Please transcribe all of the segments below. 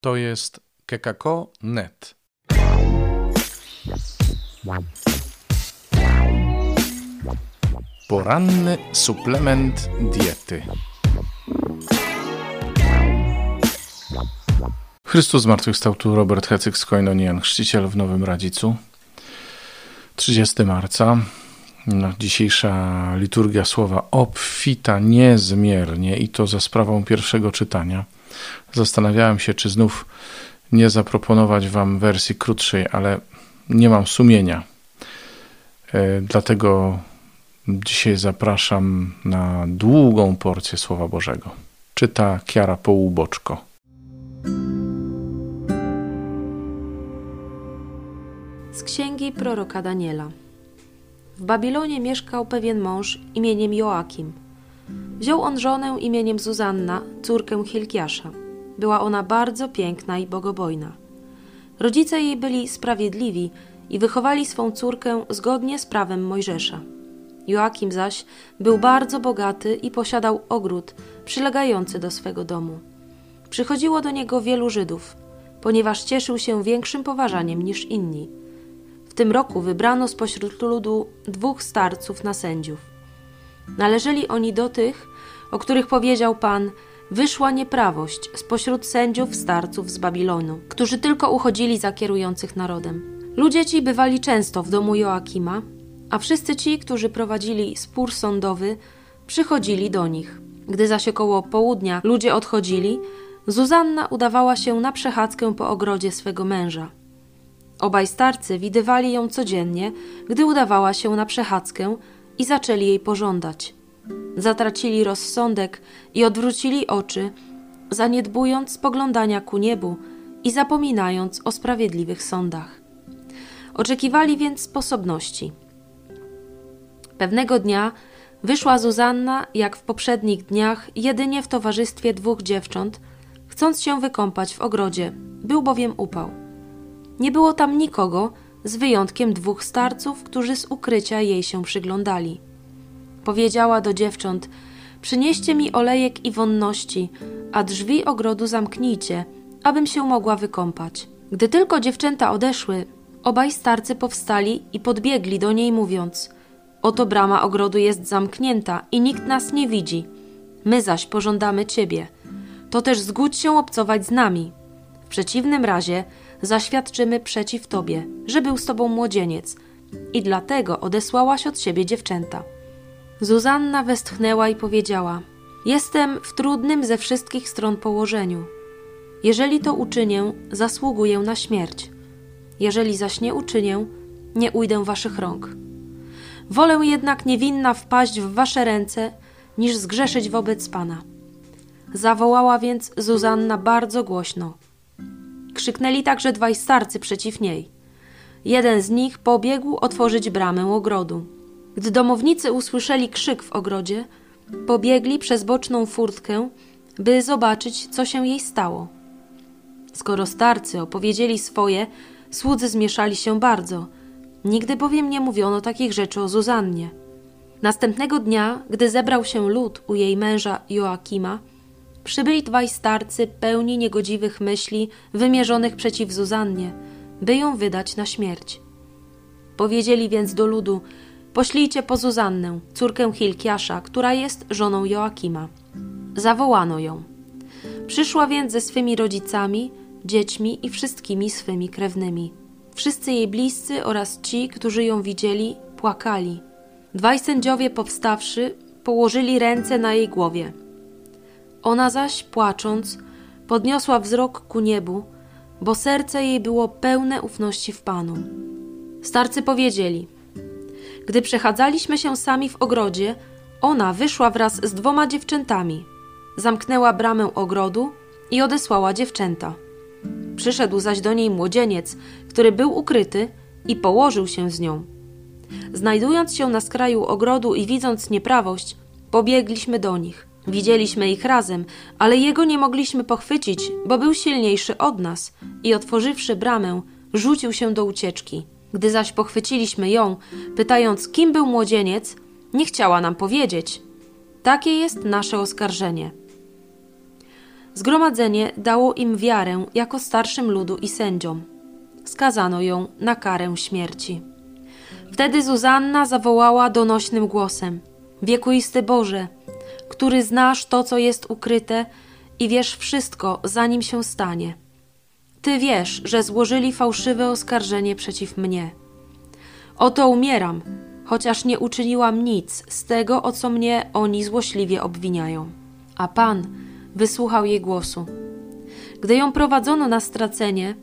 To jest kekako.net. Poranny suplement diety. Chrystus zmartwychwstał tu Robert Hecyk z Koinonian, chrzciciel w Nowym Radzicu. 30 marca. No, dzisiejsza liturgia słowa obfita niezmiernie i to za sprawą pierwszego czytania. Zastanawiałem się, czy znów nie zaproponować Wam wersji krótszej, ale nie mam sumienia. E, dlatego dzisiaj zapraszam na długą porcję Słowa Bożego. Czyta Kiara Połuboczko. Z księgi proroka Daniela. W Babilonie mieszkał pewien mąż imieniem Joakim. Wziął on żonę imieniem Zuzanna, córkę Hilkiasza. Była ona bardzo piękna i bogobojna. Rodzice jej byli sprawiedliwi i wychowali swą córkę zgodnie z prawem Mojżesza. Joakim zaś był bardzo bogaty i posiadał ogród przylegający do swego domu. Przychodziło do niego wielu Żydów, ponieważ cieszył się większym poważaniem niż inni. W tym roku wybrano spośród ludu dwóch starców na sędziów. Należeli oni do tych, o których powiedział Pan: Wyszła nieprawość spośród sędziów starców z Babilonu, którzy tylko uchodzili za kierujących narodem. Ludzie ci bywali często w domu Joakima, a wszyscy ci, którzy prowadzili spór sądowy, przychodzili do nich. Gdy zaś około południa ludzie odchodzili, Zuzanna udawała się na przechadzkę po ogrodzie swego męża. Obaj starcy widywali ją codziennie, gdy udawała się na przechadzkę i zaczęli jej pożądać. Zatracili rozsądek i odwrócili oczy, zaniedbując spoglądania ku niebu i zapominając o sprawiedliwych sądach. Oczekiwali więc sposobności. Pewnego dnia wyszła Zuzanna, jak w poprzednich dniach, jedynie w towarzystwie dwóch dziewcząt, chcąc się wykąpać w ogrodzie, był bowiem upał. Nie było tam nikogo, z wyjątkiem dwóch starców, którzy z ukrycia jej się przyglądali. Powiedziała do dziewcząt: Przynieście mi olejek i wonności, a drzwi ogrodu zamknijcie, abym się mogła wykąpać. Gdy tylko dziewczęta odeszły, obaj starcy powstali i podbiegli do niej, mówiąc: Oto brama ogrodu jest zamknięta i nikt nas nie widzi. My zaś pożądamy ciebie. To też zgódź się obcować z nami. W przeciwnym razie zaświadczymy przeciw tobie, że był z tobą młodzieniec, i dlatego odesłałaś od siebie dziewczęta. Zuzanna westchnęła i powiedziała: Jestem w trudnym ze wszystkich stron położeniu. Jeżeli to uczynię, zasługuję na śmierć. Jeżeli zaś nie uczynię, nie ujdę waszych rąk. Wolę jednak niewinna wpaść w wasze ręce, niż zgrzeszyć wobec Pana. Zawołała więc Zuzanna bardzo głośno. Krzyknęli także dwaj starcy przeciw niej. Jeden z nich pobiegł otworzyć bramę ogrodu. Gdy domownicy usłyszeli krzyk w ogrodzie, pobiegli przez boczną furtkę, by zobaczyć, co się jej stało. Skoro starcy opowiedzieli swoje, słudzy zmieszali się bardzo. Nigdy bowiem nie mówiono takich rzeczy o Zuzannie. Następnego dnia, gdy zebrał się lud u jej męża Joakima, przybyli dwaj starcy pełni niegodziwych myśli wymierzonych przeciw Zuzannie, by ją wydać na śmierć. Powiedzieli więc do ludu: Poślijcie po Zuzannę, córkę Hilkiasza, która jest żoną Joakima. Zawołano ją. Przyszła więc ze swymi rodzicami, dziećmi i wszystkimi swymi krewnymi. Wszyscy jej bliscy oraz ci, którzy ją widzieli, płakali. Dwaj sędziowie powstawszy, położyli ręce na jej głowie. Ona zaś, płacząc, podniosła wzrok ku niebu, bo serce jej było pełne ufności w Panu. Starcy powiedzieli: Gdy przechadzaliśmy się sami w ogrodzie, ona wyszła wraz z dwoma dziewczętami, zamknęła bramę ogrodu i odesłała dziewczęta. Przyszedł zaś do niej młodzieniec, który był ukryty i położył się z nią. Znajdując się na skraju ogrodu i widząc nieprawość, pobiegliśmy do nich. Widzieliśmy ich razem, ale jego nie mogliśmy pochwycić, bo był silniejszy od nas i otworzywszy bramę, rzucił się do ucieczki. Gdy zaś pochwyciliśmy ją, pytając, kim był młodzieniec, nie chciała nam powiedzieć. Takie jest nasze oskarżenie. Zgromadzenie dało im wiarę jako starszym ludu i sędziom. Skazano ją na karę śmierci. Wtedy Zuzanna zawołała donośnym głosem: Wiekuisty Boże, który znasz to, co jest ukryte i wiesz wszystko, zanim się stanie. Ty wiesz, że złożyli fałszywe oskarżenie przeciw mnie. Oto umieram, chociaż nie uczyniłam nic z tego, o co mnie oni złośliwie obwiniają. A Pan wysłuchał jej głosu. Gdy ją prowadzono na stracenie,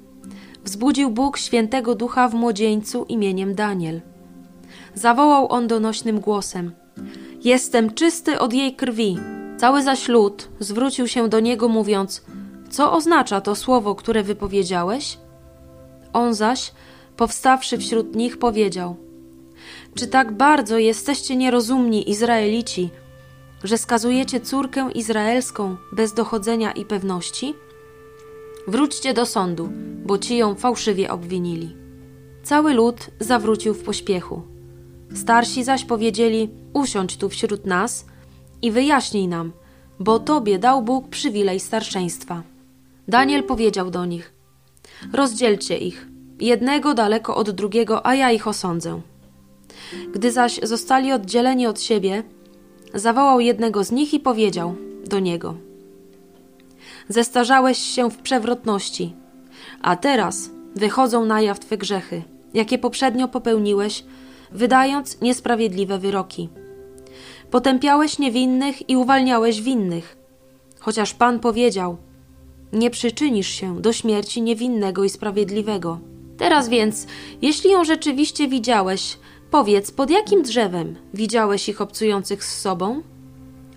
wzbudził Bóg świętego ducha w młodzieńcu imieniem Daniel. Zawołał on donośnym głosem: Jestem czysty od jej krwi. Cały zaś lud zwrócił się do niego, mówiąc: Co oznacza to słowo, które wypowiedziałeś? On zaś, powstawszy wśród nich, powiedział: Czy tak bardzo jesteście nierozumni, Izraelici, że skazujecie córkę izraelską bez dochodzenia i pewności? Wróćcie do sądu, bo ci ją fałszywie obwinili. Cały lud zawrócił w pośpiechu. Starsi zaś powiedzieli: Usiądź tu wśród nas i wyjaśnij nam, bo tobie dał Bóg przywilej starszeństwa. Daniel powiedział do nich: Rozdzielcie ich, jednego daleko od drugiego, a ja ich osądzę. Gdy zaś zostali oddzieleni od siebie, zawołał jednego z nich i powiedział do niego: Zestarzałeś się w przewrotności, a teraz wychodzą na jaw twe grzechy, jakie poprzednio popełniłeś, wydając niesprawiedliwe wyroki. Potępiałeś niewinnych i uwalniałeś winnych, chociaż Pan powiedział: Nie przyczynisz się do śmierci niewinnego i sprawiedliwego. Teraz więc, jeśli ją rzeczywiście widziałeś, Powiedz, pod jakim drzewem widziałeś ich obcujących z sobą?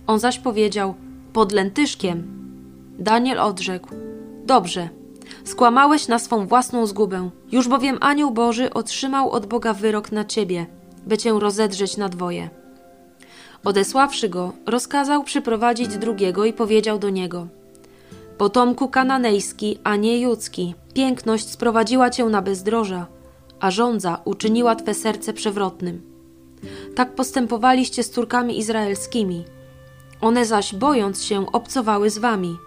On zaś powiedział: Pod lętyszkiem. Daniel odrzekł: Dobrze, skłamałeś na swą własną zgubę. Już bowiem anioł Boży otrzymał od Boga wyrok na ciebie, by cię rozedrzeć na dwoje. Odesławszy go, rozkazał przyprowadzić drugiego i powiedział do niego: Potomku kananejski, a nie judzki, piękność sprowadziła cię na bezdroża a żądza uczyniła twe serce przewrotnym. Tak postępowaliście z córkami izraelskimi. One zaś, bojąc się, obcowały z wami.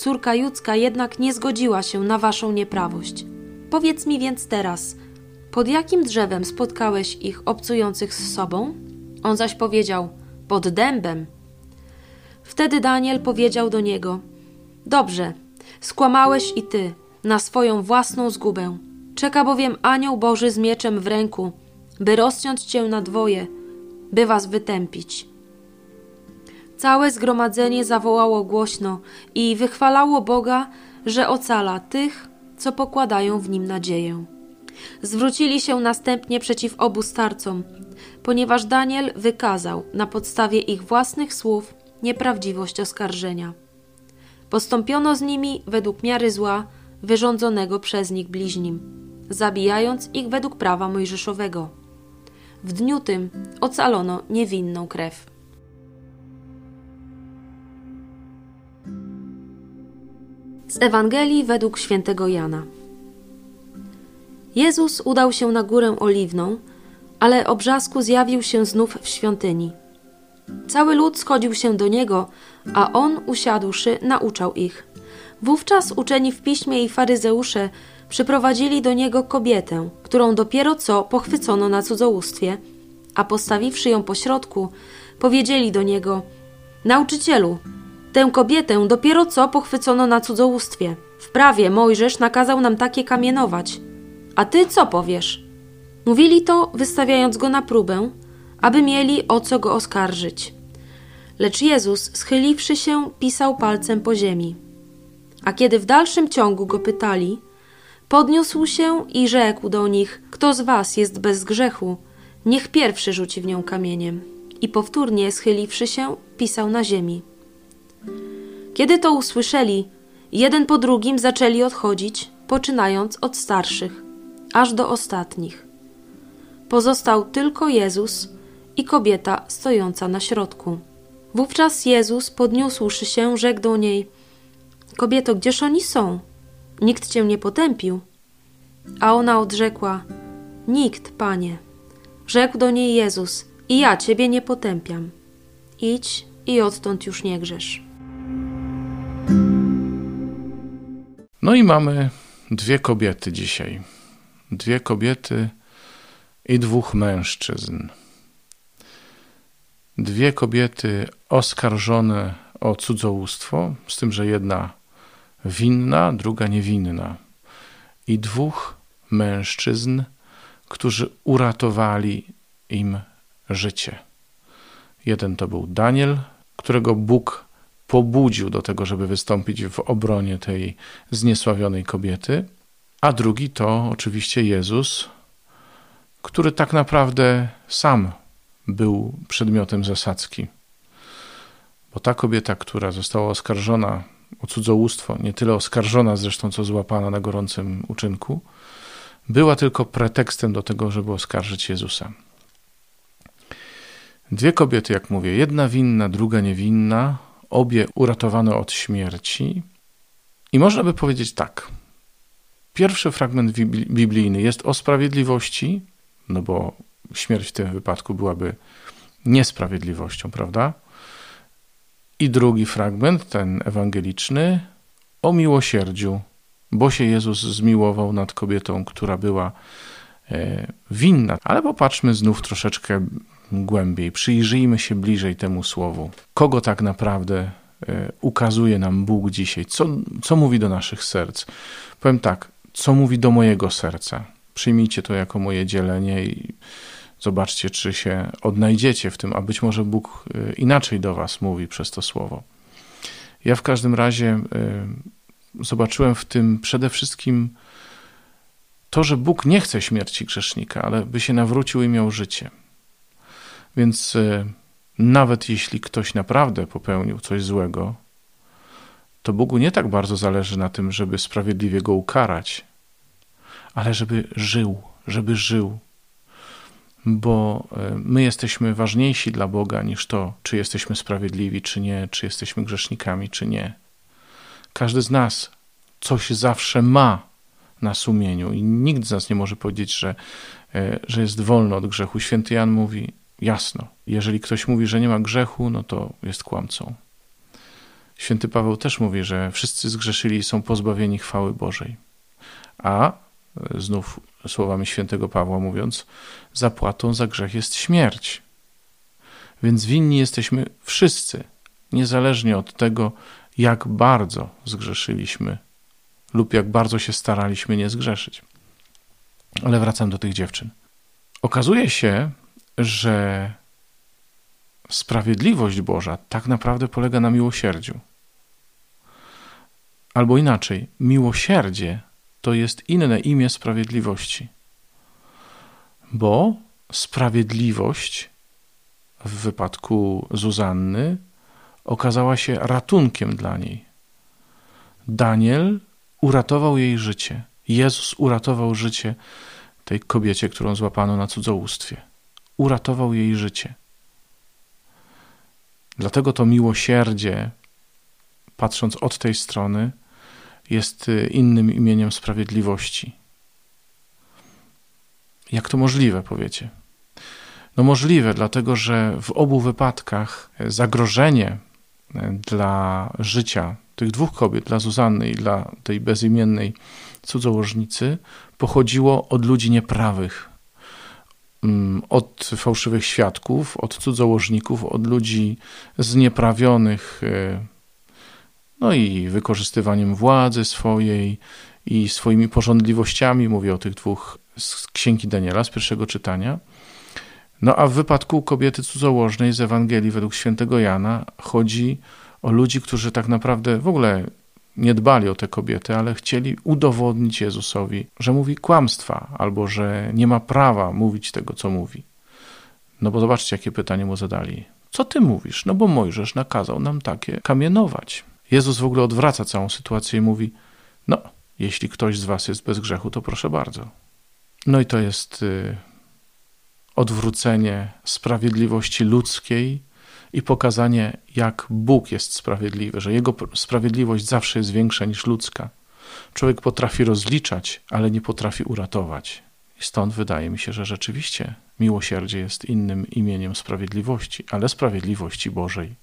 Córka judzka jednak nie zgodziła się na waszą nieprawość. Powiedz mi więc teraz, pod jakim drzewem spotkałeś ich obcujących z sobą? On zaś powiedział, pod dębem. Wtedy Daniel powiedział do niego: Dobrze, skłamałeś i ty, na swoją własną zgubę. Czeka bowiem anioł Boży z mieczem w ręku, by rozciąć cię na dwoje, by was wytępić. Całe zgromadzenie zawołało głośno i wychwalało Boga, że ocala tych, co pokładają w nim nadzieję. Zwrócili się następnie przeciw obu starcom, ponieważ Daniel wykazał na podstawie ich własnych słów nieprawdziwość oskarżenia. Postąpiono z nimi według miary zła wyrządzonego przez nich bliźnim zabijając ich według prawa mojżeszowego. W dniu tym ocalono niewinną krew. Z Ewangelii według świętego Jana. Jezus udał się na górę oliwną, ale obrzasku zjawił się znów w świątyni. Cały lud schodził się do niego, a on, usiadłszy, nauczał ich. Wówczas uczeni w piśmie i faryzeusze przyprowadzili do niego kobietę, którą dopiero co pochwycono na cudzołóstwie, a postawiwszy ją pośrodku, powiedzieli do niego: Nauczycielu, tę kobietę dopiero co pochwycono na cudzołóstwie. W prawie Mojżesz nakazał nam takie kamienować. A ty co powiesz? Mówili to, wystawiając go na próbę, aby mieli o co go oskarżyć. Lecz Jezus, schyliwszy się, pisał palcem po ziemi. A kiedy w dalszym ciągu go pytali, Podniósł się i rzekł do nich: Kto z was jest bez grzechu, niech pierwszy rzuci w nią kamieniem. I powtórnie schyliwszy się, pisał na ziemi. Kiedy to usłyszeli, jeden po drugim zaczęli odchodzić, poczynając od starszych, aż do ostatnich. Pozostał tylko Jezus i kobieta stojąca na środku. Wówczas Jezus, podniósłszy się, rzekł do niej: Kobieto, gdzież oni są? Nikt cię nie potępił. A ona odrzekła: Nikt, panie. Rzekł do niej Jezus: I ja ciebie nie potępiam. Idź i odtąd już nie grzesz. No i mamy dwie kobiety dzisiaj. Dwie kobiety i dwóch mężczyzn. Dwie kobiety oskarżone o cudzołóstwo, z tym, że jedna winna, druga niewinna. I dwóch mężczyzn, którzy uratowali im życie. Jeden to był Daniel, którego Bóg pobudził do tego, żeby wystąpić w obronie tej zniesławionej kobiety, a drugi to oczywiście Jezus, który tak naprawdę sam był przedmiotem zasadzki. Bo ta kobieta, która została oskarżona o cudzołóstwo, nie tyle oskarżona zresztą, co złapana na gorącym uczynku, była tylko pretekstem do tego, żeby oskarżyć Jezusa. Dwie kobiety, jak mówię, jedna winna, druga niewinna, obie uratowane od śmierci. I można by powiedzieć tak. Pierwszy fragment biblijny jest o sprawiedliwości, no bo śmierć w tym wypadku byłaby niesprawiedliwością, prawda? I drugi fragment, ten ewangeliczny, o miłosierdziu, bo się Jezus zmiłował nad kobietą, która była e, winna. Ale popatrzmy znów troszeczkę głębiej, przyjrzyjmy się bliżej temu słowu. Kogo tak naprawdę e, ukazuje nam Bóg dzisiaj? Co, co mówi do naszych serc? Powiem tak, co mówi do mojego serca? Przyjmijcie to jako moje dzielenie i zobaczcie, czy się odnajdziecie w tym, a być może Bóg e, inaczej do Was mówi przez to słowo. Ja w każdym razie e, zobaczyłem w tym przede wszystkim to, że Bóg nie chce śmierci grzesznika, ale by się nawrócił i miał życie. Więc e, nawet jeśli ktoś naprawdę popełnił coś złego, to Bogu nie tak bardzo zależy na tym, żeby sprawiedliwie go ukarać, ale żeby żył, żeby żył. Bo e, my jesteśmy ważniejsi dla Boga niż to, czy jesteśmy sprawiedliwi, czy nie, czy jesteśmy grzesznikami, czy nie. Każdy z nas coś zawsze ma na sumieniu i nikt z nas nie może powiedzieć, że, e, że jest wolny od grzechu. Święty Jan mówi: Jasno, jeżeli ktoś mówi, że nie ma grzechu, no to jest kłamcą. Święty Paweł też mówi, że wszyscy zgrzeszyli i są pozbawieni chwały Bożej. A znów słowami świętego Pawła mówiąc, zapłatą za grzech jest śmierć. Więc winni jesteśmy wszyscy, niezależnie od tego, jak bardzo zgrzeszyliśmy lub jak bardzo się staraliśmy nie zgrzeszyć. Ale wracam do tych dziewczyn. Okazuje się, że sprawiedliwość Boża tak naprawdę polega na miłosierdziu. Albo inaczej, miłosierdzie to jest inne imię sprawiedliwości. Bo sprawiedliwość w wypadku Zuzanny okazała się ratunkiem dla niej. Daniel uratował jej życie. Jezus uratował życie tej kobiecie, którą złapano na cudzołóstwie uratował jej życie. Dlatego to miłosierdzie, patrząc od tej strony, jest y, innym imieniem sprawiedliwości. Jak to możliwe, powiecie? No możliwe, dlatego że w obu wypadkach zagrożenie y, dla życia tych dwóch kobiet, dla Zuzanny i dla tej bezimiennej cudzołożnicy, pochodziło od ludzi nieprawych, od fałszywych świadków, od cudzołożników, od ludzi znieprawionych, e, no i wykorzystywaniem władzy swojej i swoimi porządliwościami. Mówię o tych dwóch z księgi Daniela, z pierwszego czytania. No a w wypadku kobiety cudzołożnej z Ewangelii według świętego Jana chodzi o ludzi, którzy tak naprawdę w ogóle nie dbali o te kobiety, ale chcieli udowodnić Jezusowi, że mówi kłamstwa albo że nie ma prawa mówić tego, co mówi. No bo zobaczcie, jakie pytanie mu zadali. Co ty mówisz? No bo Mojżesz nakazał nam takie kamienować. Jezus w ogóle odwraca całą sytuację i mówi: No, jeśli ktoś z was jest bez grzechu, to proszę bardzo. No i to jest y, odwrócenie sprawiedliwości ludzkiej i pokazanie, jak Bóg jest sprawiedliwy, że Jego sprawiedliwość zawsze jest większa niż ludzka. Człowiek potrafi rozliczać, ale nie potrafi uratować. I stąd wydaje mi się, że rzeczywiście miłosierdzie jest innym imieniem sprawiedliwości, ale sprawiedliwości Bożej.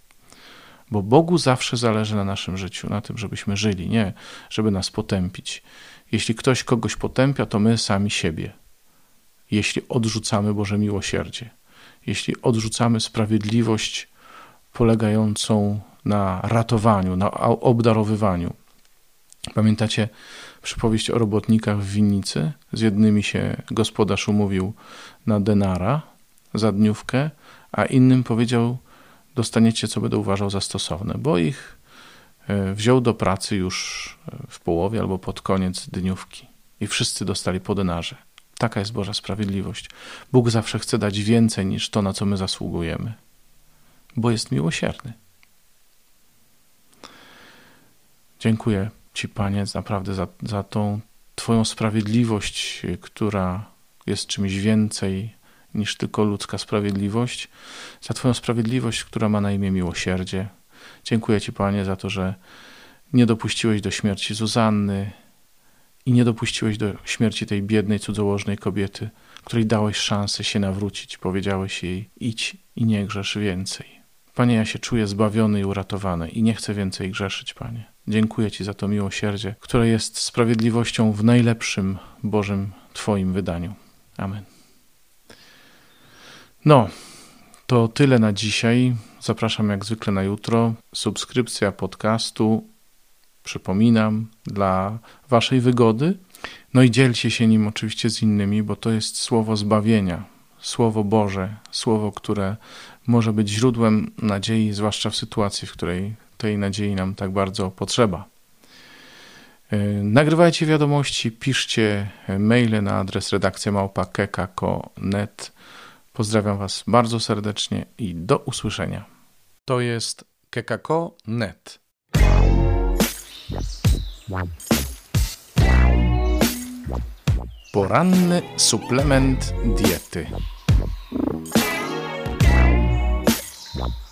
Bo Bogu zawsze zależy na naszym życiu, na tym, żebyśmy żyli, nie żeby nas potępić. Jeśli ktoś kogoś potępia, to my sami siebie. Jeśli odrzucamy Boże miłosierdzie, jeśli odrzucamy sprawiedliwość polegającą na ratowaniu, na obdarowywaniu. Pamiętacie przypowieść o robotnikach w winnicy? Z jednymi się gospodarz umówił na denara za dniówkę, a innym powiedział: Dostaniecie, co będę uważał za stosowne, bo ich e, wziął do pracy już e, w połowie albo pod koniec dniówki i wszyscy dostali po denarze. Taka jest Boża sprawiedliwość. Bóg zawsze chce dać więcej niż to, na co my zasługujemy, bo jest miłosierny. Dziękuję Ci, Panie, naprawdę za, za tą Twoją sprawiedliwość, która jest czymś więcej niż tylko ludzka sprawiedliwość, za Twoją sprawiedliwość, która ma na imię miłosierdzie. Dziękuję Ci, Panie, za to, że nie dopuściłeś do śmierci Zuzanny i nie dopuściłeś do śmierci tej biednej, cudzołożnej kobiety, której dałeś szansę się nawrócić. Powiedziałeś jej: idź i nie grzesz więcej. Panie, ja się czuję zbawiony i uratowany i nie chcę więcej grzeszyć, Panie. Dziękuję Ci za to miłosierdzie, które jest sprawiedliwością w najlepszym Bożym Twoim wydaniu. Amen. No, to tyle na dzisiaj. Zapraszam jak zwykle na jutro. Subskrypcja podcastu, przypominam, dla Waszej wygody. No i dzielcie się nim oczywiście z innymi, bo to jest słowo zbawienia, słowo Boże, słowo, które może być źródłem nadziei, zwłaszcza w sytuacji, w której tej nadziei nam tak bardzo potrzeba. E, nagrywajcie wiadomości, piszcie maile na adres redakcja. Pozdrawiam Was bardzo serdecznie i do usłyszenia. To jest kekako.net. Poranny suplement diety. one.